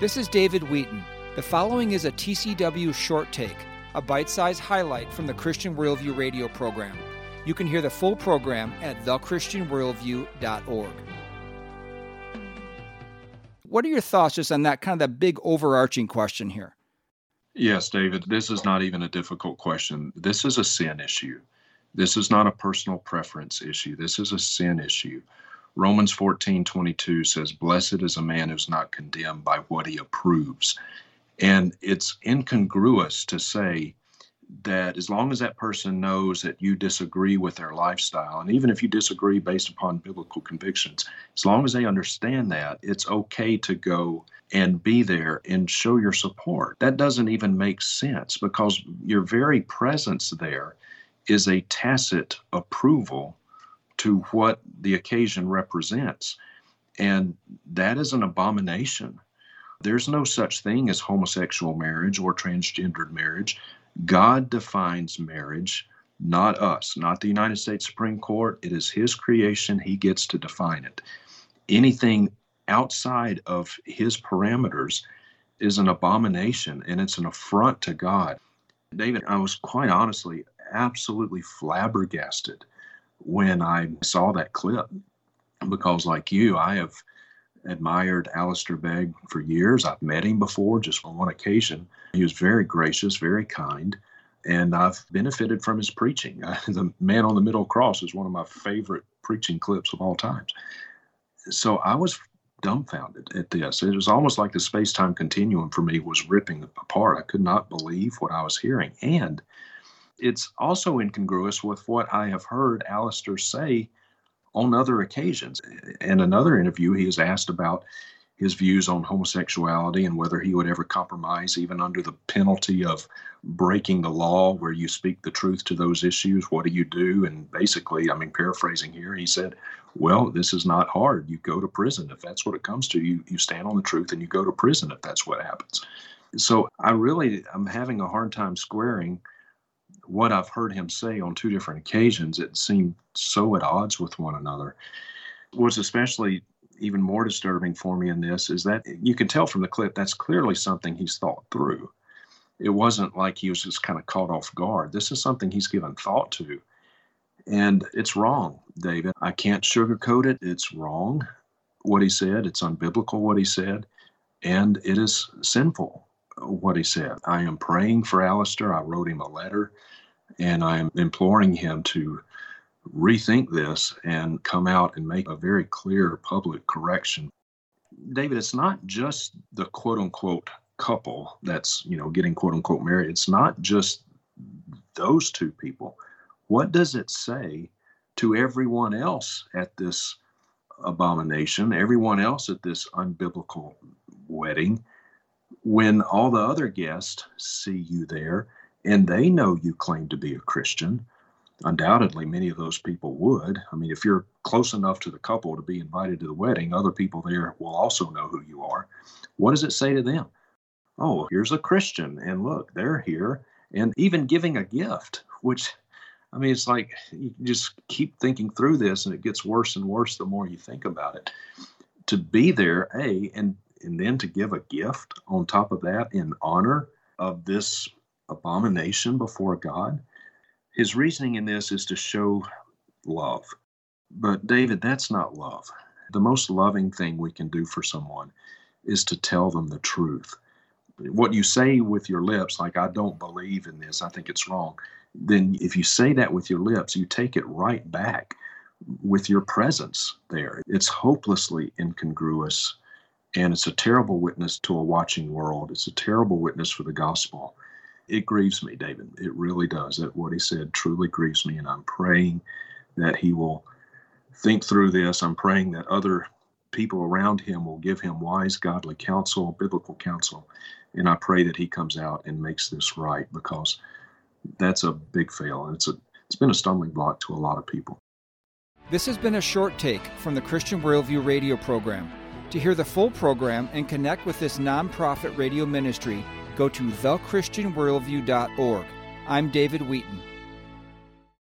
This is David Wheaton. The following is a TCW short take, a bite sized highlight from the Christian Worldview radio program. You can hear the full program at thechristianworldview.org. What are your thoughts just on that kind of that big overarching question here? Yes, David, this is not even a difficult question. This is a sin issue. This is not a personal preference issue. This is a sin issue. Romans 14 22 says, Blessed is a man who's not condemned by what he approves. And it's incongruous to say that as long as that person knows that you disagree with their lifestyle, and even if you disagree based upon biblical convictions, as long as they understand that, it's okay to go and be there and show your support. That doesn't even make sense because your very presence there is a tacit approval to what the occasion represents. And that is an abomination. There's no such thing as homosexual marriage or transgendered marriage. God defines marriage, not us, not the United States Supreme Court. It is His creation. He gets to define it. Anything outside of His parameters is an abomination and it's an affront to God. David, I was quite honestly absolutely flabbergasted when I saw that clip because, like you, I have admired Alistair Begg for years. I've met him before just on one occasion. He was very gracious, very kind, and I've benefited from his preaching. the Man on the Middle Cross is one of my favorite preaching clips of all times. So I was dumbfounded at this. It was almost like the space time continuum for me was ripping apart. I could not believe what I was hearing. And it's also incongruous with what I have heard Alistair say on other occasions. In another interview, he is asked about his views on homosexuality and whether he would ever compromise, even under the penalty of breaking the law, where you speak the truth to those issues. What do you do? And basically, I mean, paraphrasing here, he said, Well, this is not hard. You go to prison. If that's what it comes to, you, you stand on the truth and you go to prison if that's what happens. So I really, I'm having a hard time squaring what I've heard him say on two different occasions, it seemed so at odds with one another. What's especially even more disturbing for me in this is that you can tell from the clip that's clearly something he's thought through. It wasn't like he was just kind of caught off guard. This is something he's given thought to. And it's wrong, David. I can't sugarcoat it. It's wrong what he said. It's unbiblical what he said. And it is sinful what he said. I am praying for Alistair. I wrote him a letter and I'm imploring him to rethink this and come out and make a very clear public correction. David, it's not just the quote unquote couple that's, you know, getting quote unquote married. It's not just those two people. What does it say to everyone else at this abomination, everyone else at this unbiblical wedding, when all the other guests see you there and they know you claim to be a Christian, undoubtedly many of those people would. I mean, if you're close enough to the couple to be invited to the wedding, other people there will also know who you are. What does it say to them? Oh, here's a Christian, and look, they're here, and even giving a gift, which I mean, it's like you just keep thinking through this, and it gets worse and worse the more you think about it. To be there, A, and and then to give a gift on top of that in honor of this abomination before God. His reasoning in this is to show love. But, David, that's not love. The most loving thing we can do for someone is to tell them the truth. What you say with your lips, like, I don't believe in this, I think it's wrong, then if you say that with your lips, you take it right back with your presence there. It's hopelessly incongruous and it's a terrible witness to a watching world. It's a terrible witness for the gospel it grieves me, David. It really does. That what he said truly grieves me, and I'm praying that he will think through this. I'm praying that other people around him will give him wise, godly counsel, biblical counsel, and I pray that he comes out and makes this right because that's a big fail, and it's a it's been a stumbling block to a lot of people. This has been a short take from the Christian Worldview radio program. To hear the full program and connect with this nonprofit radio ministry go to thechristianworldview.org. I'm David Wheaton.